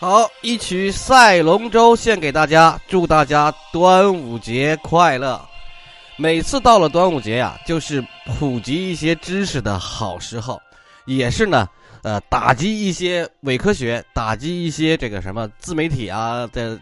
好，一曲《赛龙舟》献给大家，祝大家端午节快乐。每次到了端午节呀，就是普及一些知识的好时候，也是呢，呃，打击一些伪科学、打击一些这个什么自媒体啊的，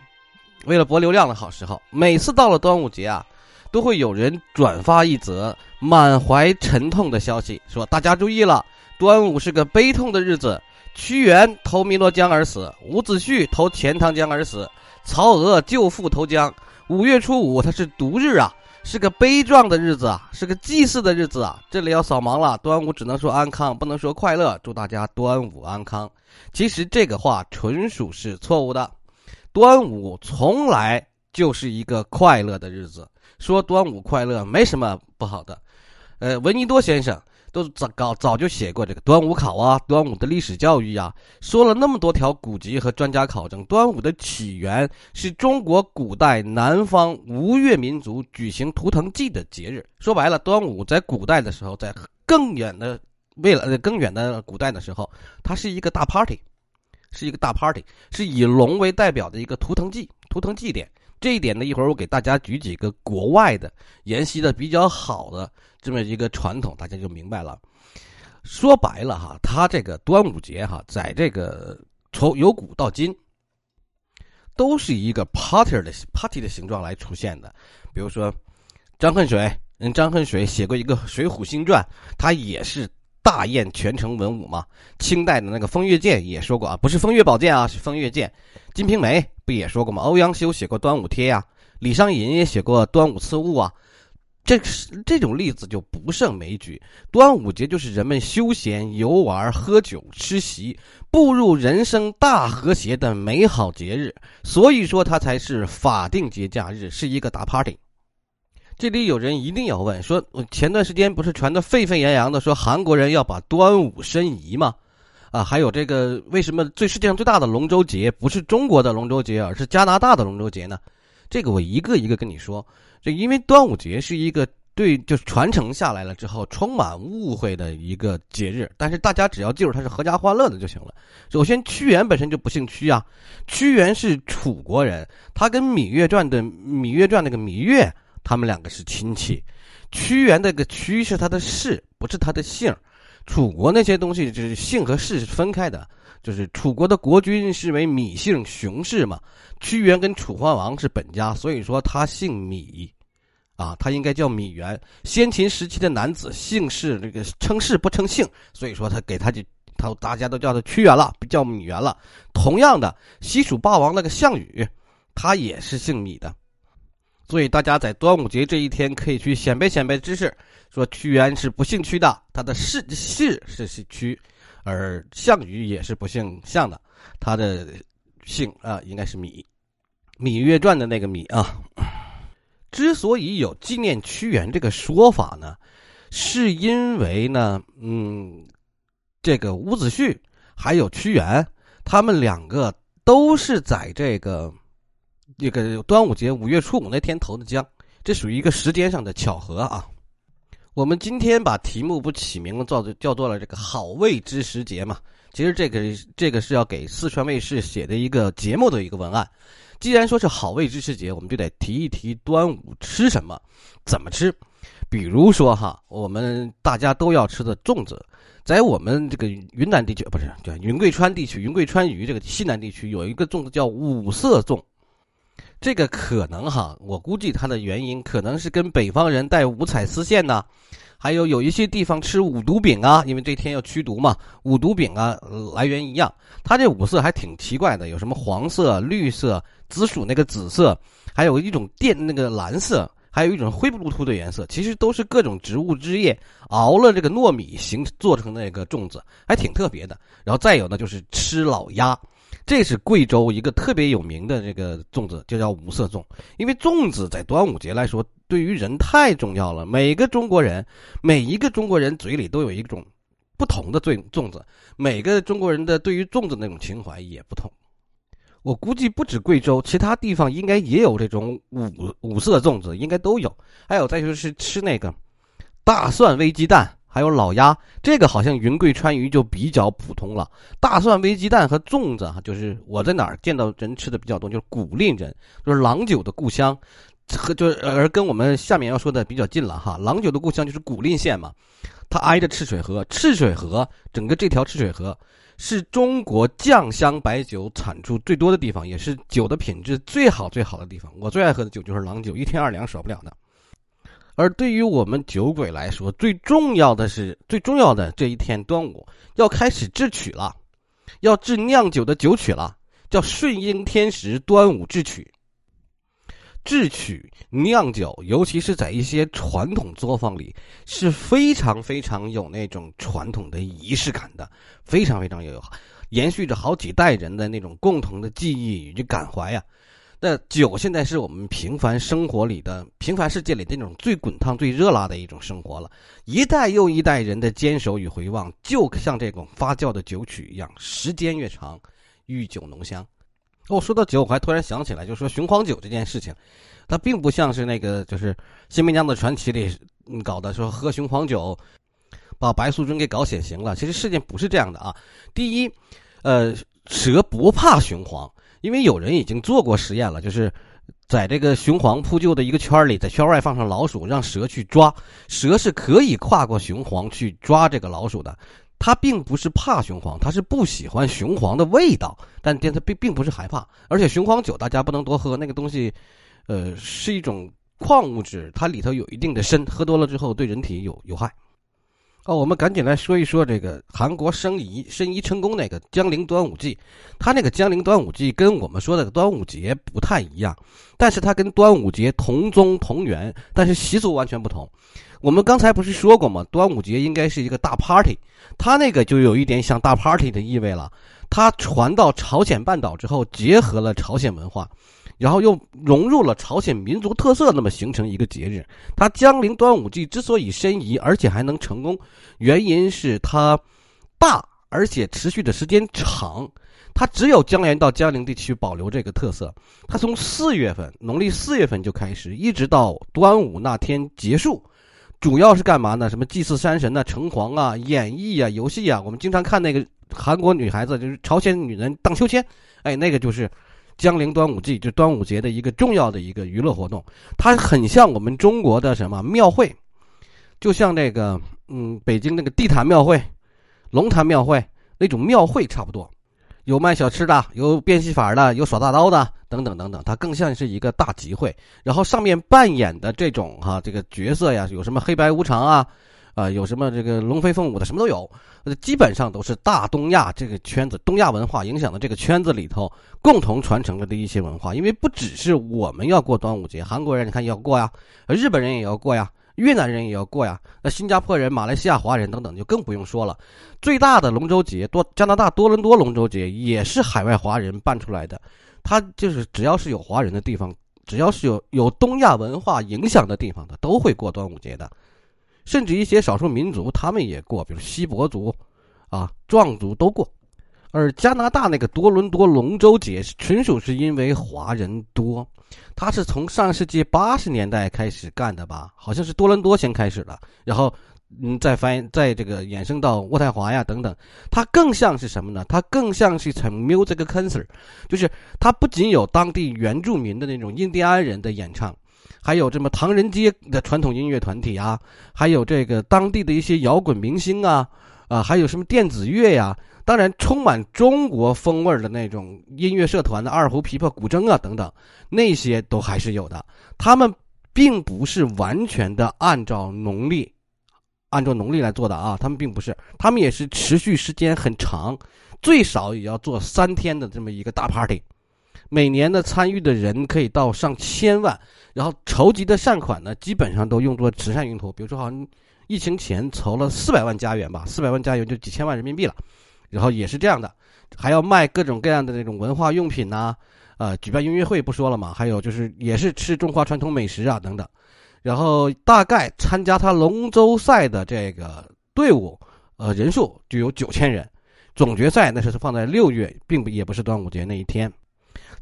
为了博流量的好时候。每次到了端午节啊，都会有人转发一则满怀沉痛的消息，说大家注意了，端午是个悲痛的日子。屈原投汨罗江而死，伍子胥投钱塘江而死，曹娥救父投江。五月初五，它是毒日啊，是个悲壮的日子啊，是个祭祀的日子啊。这里要扫盲了，端午只能说安康，不能说快乐。祝大家端午安康。其实这个话纯属是错误的，端午从来就是一个快乐的日子，说端午快乐没什么不好的。呃，闻一多先生。都早早早就写过这个端午考啊，端午的历史教育呀，说了那么多条古籍和专家考证，端午的起源是中国古代南方吴越民族举行图腾祭的节日。说白了，端午在古代的时候，在更远的未来、更远的古代的时候，它是一个大 party，是一个大 party，是以龙为代表的一个图腾祭、图腾祭典。这一点呢，一会儿我给大家举几个国外的沿袭的比较好的这么一个传统，大家就明白了。说白了哈，它这个端午节哈，在这个从由古到今，都是一个 party 的 party 的形状来出现的。比如说张恨水，嗯，张恨水写过一个《水浒新传》，他也是。大宴全城文武嘛，清代的那个风月剑也说过啊，不是风月宝剑啊，是风月剑。《金瓶梅》不也说过吗？欧阳修写过端午贴呀，李商隐也写过端午赐物啊。这这种例子就不胜枚举。端午节就是人们休闲游玩、喝酒吃席、步入人生大和谐的美好节日，所以说它才是法定节假日，是一个大 party。这里有人一定要问：说前段时间不是传的沸沸扬扬的，说韩国人要把端午申遗吗？啊，还有这个为什么最世界上最大的龙舟节不是中国的龙舟节，而是加拿大的龙舟节呢？这个我一个一个跟你说。这因为端午节是一个对，就是传承下来了之后充满误会的一个节日，但是大家只要记住它是阖家欢乐的就行了。首先，屈原本身就不姓屈啊，屈原是楚国人，他跟《芈月传》的《芈月传》那个芈月。他们两个是亲戚，屈原那个屈是他的氏，不是他的姓儿。楚国那些东西就是姓和氏是分开的，就是楚国的国君是为芈姓熊氏嘛。屈原跟楚怀王是本家，所以说他姓芈，啊，他应该叫芈原。先秦时期的男子姓氏这个称氏不称姓，所以说他给他就他大家都叫他屈原了，不叫芈原了。同样的，西蜀霸王那个项羽，他也是姓芈的。所以大家在端午节这一天可以去显摆显摆知识，说屈原是不姓屈的，他的氏氏是姓屈，而项羽也是不姓项的，他的姓啊应该是芈，《芈月传》的那个芈啊。之所以有纪念屈原这个说法呢，是因为呢，嗯，这个伍子胥还有屈原，他们两个都是在这个。这个端午节五月初五那天投的江，这属于一个时间上的巧合啊。我们今天把题目不起名叫做叫做了这个好味知时节嘛。其实这个这个是要给四川卫视写的一个节目的一个文案。既然说是好味知时节，我们就得提一提端午吃什么，怎么吃。比如说哈，我们大家都要吃的粽子，在我们这个云南地区不是叫云贵川地区，云贵川渝这个西南地区有一个粽子叫五色粽。这个可能哈，我估计它的原因可能是跟北方人带五彩丝线呐，还有有一些地方吃五毒饼啊，因为这天要驱毒嘛，五毒饼啊来源一样。它这五色还挺奇怪的，有什么黄色、绿色、紫薯那个紫色，还有一种电那个蓝色，还有一种灰不噜突的颜色，其实都是各种植物汁液熬了这个糯米形做成那个粽子，还挺特别的。然后再有呢，就是吃老鸭。这是贵州一个特别有名的这个粽子，就叫五色粽。因为粽子在端午节来说，对于人太重要了。每个中国人，每一个中国人嘴里都有一种不同的粽粽子。每个中国人的对于粽子那种情怀也不同。我估计不止贵州，其他地方应该也有这种五五色粽子，应该都有。还有再就是吃那个大蒜煨鸡蛋，还有老鸭，这个好像云贵川渝就比较普通了。大蒜微鸡蛋和粽子哈，就是我在哪儿见到人吃的比较多，就是古蔺人，就是郎酒的故乡，和就是而跟我们下面要说的比较近了哈。郎酒的故乡就是古蔺县嘛，它挨着赤水河，赤水河整个这条赤水河是中国酱香白酒产出最多的地方，也是酒的品质最好最好的地方。我最爱喝的酒就是郎酒，一天二两少不了的。而对于我们酒鬼来说，最重要的是最重要的这一天端午要开始制曲了，要制酿酒的酒曲了，叫顺应天时，端午制曲。制曲酿酒，尤其是在一些传统作坊里，是非常非常有那种传统的仪式感的，非常非常有延续着好几代人的那种共同的记忆与感怀呀。那酒现在是我们平凡生活里的平凡世界里那种最滚烫、最热辣的一种生活了。一代又一代人的坚守与回望，就像这种发酵的酒曲一样，时间越长，愈久浓香。哦，说到酒，我还突然想起来，就说雄黄酒这件事情，它并不像是那个就是《新白娘子传奇》里搞的，说喝雄黄酒把白素贞给搞显形了。其实事件不是这样的啊。第一，呃，蛇不怕雄黄。因为有人已经做过实验了，就是在这个雄黄铺就的一个圈里，在圈外放上老鼠，让蛇去抓，蛇是可以跨过雄黄去抓这个老鼠的。它并不是怕雄黄，它是不喜欢雄黄的味道，但但它并并不是害怕。而且雄黄酒大家不能多喝，那个东西，呃，是一种矿物质，它里头有一定的砷，喝多了之后对人体有有害。哦，我们赶紧来说一说这个韩国申遗申遗成功那个江陵端午祭，它那个江陵端午祭跟我们说的端午节不太一样，但是它跟端午节同宗同源，但是习俗完全不同。我们刚才不是说过吗？端午节应该是一个大 party，它那个就有一点像大 party 的意味了。它传到朝鲜半岛之后，结合了朝鲜文化。然后又融入了朝鲜民族特色，那么形成一个节日。它江陵端午祭之所以申遗，而且还能成功，原因是它大，而且持续的时间长。它只有江原到江陵地区保留这个特色。它从四月份，农历四月份就开始，一直到端午那天结束。主要是干嘛呢？什么祭祀山神啊、城隍啊、演绎啊、游戏啊。我们经常看那个韩国女孩子，就是朝鲜女人荡秋千，哎，那个就是。江陵端午祭就端午节的一个重要的一个娱乐活动，它很像我们中国的什么庙会，就像那个嗯北京那个地坛庙会、龙潭庙会那种庙会差不多，有卖小吃的，有变戏法的，有耍大刀的等等等等，它更像是一个大集会。然后上面扮演的这种哈这个角色呀，有什么黑白无常啊。啊，有什么这个龙飞凤舞的，什么都有，基本上都是大东亚这个圈子、东亚文化影响的这个圈子里头共同传承了的一些文化。因为不只是我们要过端午节，韩国人你看要过呀，日本人也要过呀，越南人也要过呀，那新加坡人、马来西亚华人等等就更不用说了。最大的龙舟节，多加拿大多伦多龙舟节也是海外华人办出来的，他就是只要是有华人的地方，只要是有有东亚文化影响的地方的，都会过端午节的。甚至一些少数民族，他们也过，比如锡伯族，啊，壮族都过。而加拿大那个多伦多龙舟节，纯属是因为华人多，它是从上世纪八十年代开始干的吧？好像是多伦多先开始的，然后，嗯，再翻，再这个衍生到渥太华呀等等。它更像是什么呢？它更像是一场 music concert，就是它不仅有当地原住民的那种印第安人的演唱。还有这么唐人街的传统音乐团体啊，还有这个当地的一些摇滚明星啊，啊，还有什么电子乐呀？当然，充满中国风味的那种音乐社团的二胡、琵琶、古筝啊等等，那些都还是有的。他们并不是完全的按照农历，按照农历来做的啊，他们并不是，他们也是持续时间很长，最少也要做三天的这么一个大 party。每年的参与的人可以到上千万，然后筹集的善款呢，基本上都用作慈善用途。比如说，好像疫情前筹了四百万加元吧，四百万加元就几千万人民币了。然后也是这样的，还要卖各种各样的那种文化用品呐，呃，举办音乐会不说了嘛，还有就是也是吃中华传统美食啊等等。然后大概参加他龙舟赛的这个队伍，呃，人数就有九千人。总决赛那是放在六月，并不也不是端午节那一天。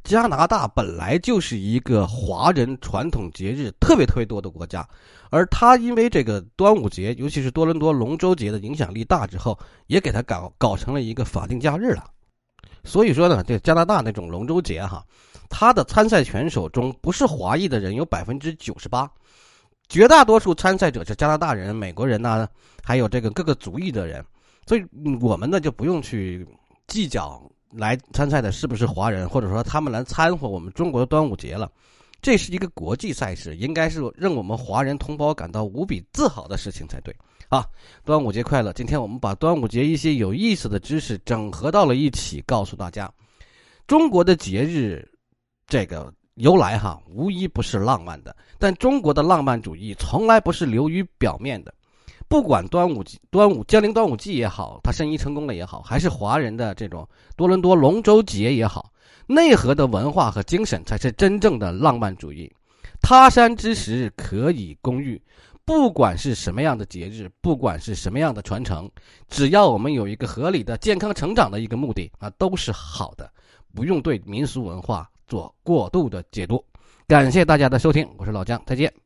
加拿大本来就是一个华人传统节日特别特别多的国家，而它因为这个端午节，尤其是多伦多龙舟节的影响力大之后，也给它搞搞成了一个法定假日了。所以说呢，这加拿大那种龙舟节哈，它的参赛选手中不是华裔的人有百分之九十八，绝大多数参赛者是加拿大人、美国人呐，还有这个各个族裔的人，所以我们呢就不用去计较。来参赛的是不是华人，或者说他们来参和我们中国的端午节了？这是一个国际赛事，应该是让我们华人同胞感到无比自豪的事情才对啊！端午节快乐！今天我们把端午节一些有意思的知识整合到了一起，告诉大家，中国的节日这个由来哈，无一不是浪漫的，但中国的浪漫主义从来不是流于表面的。不管端午节、端午江陵端午祭也好，它申遗成功了也好，还是华人的这种多伦多龙舟节也好，内核的文化和精神才是真正的浪漫主义。他山之石，可以攻玉。不管是什么样的节日，不管是什么样的传承，只要我们有一个合理的健康成长的一个目的，啊，都是好的。不用对民俗文化做过度的解读。感谢大家的收听，我是老姜，再见。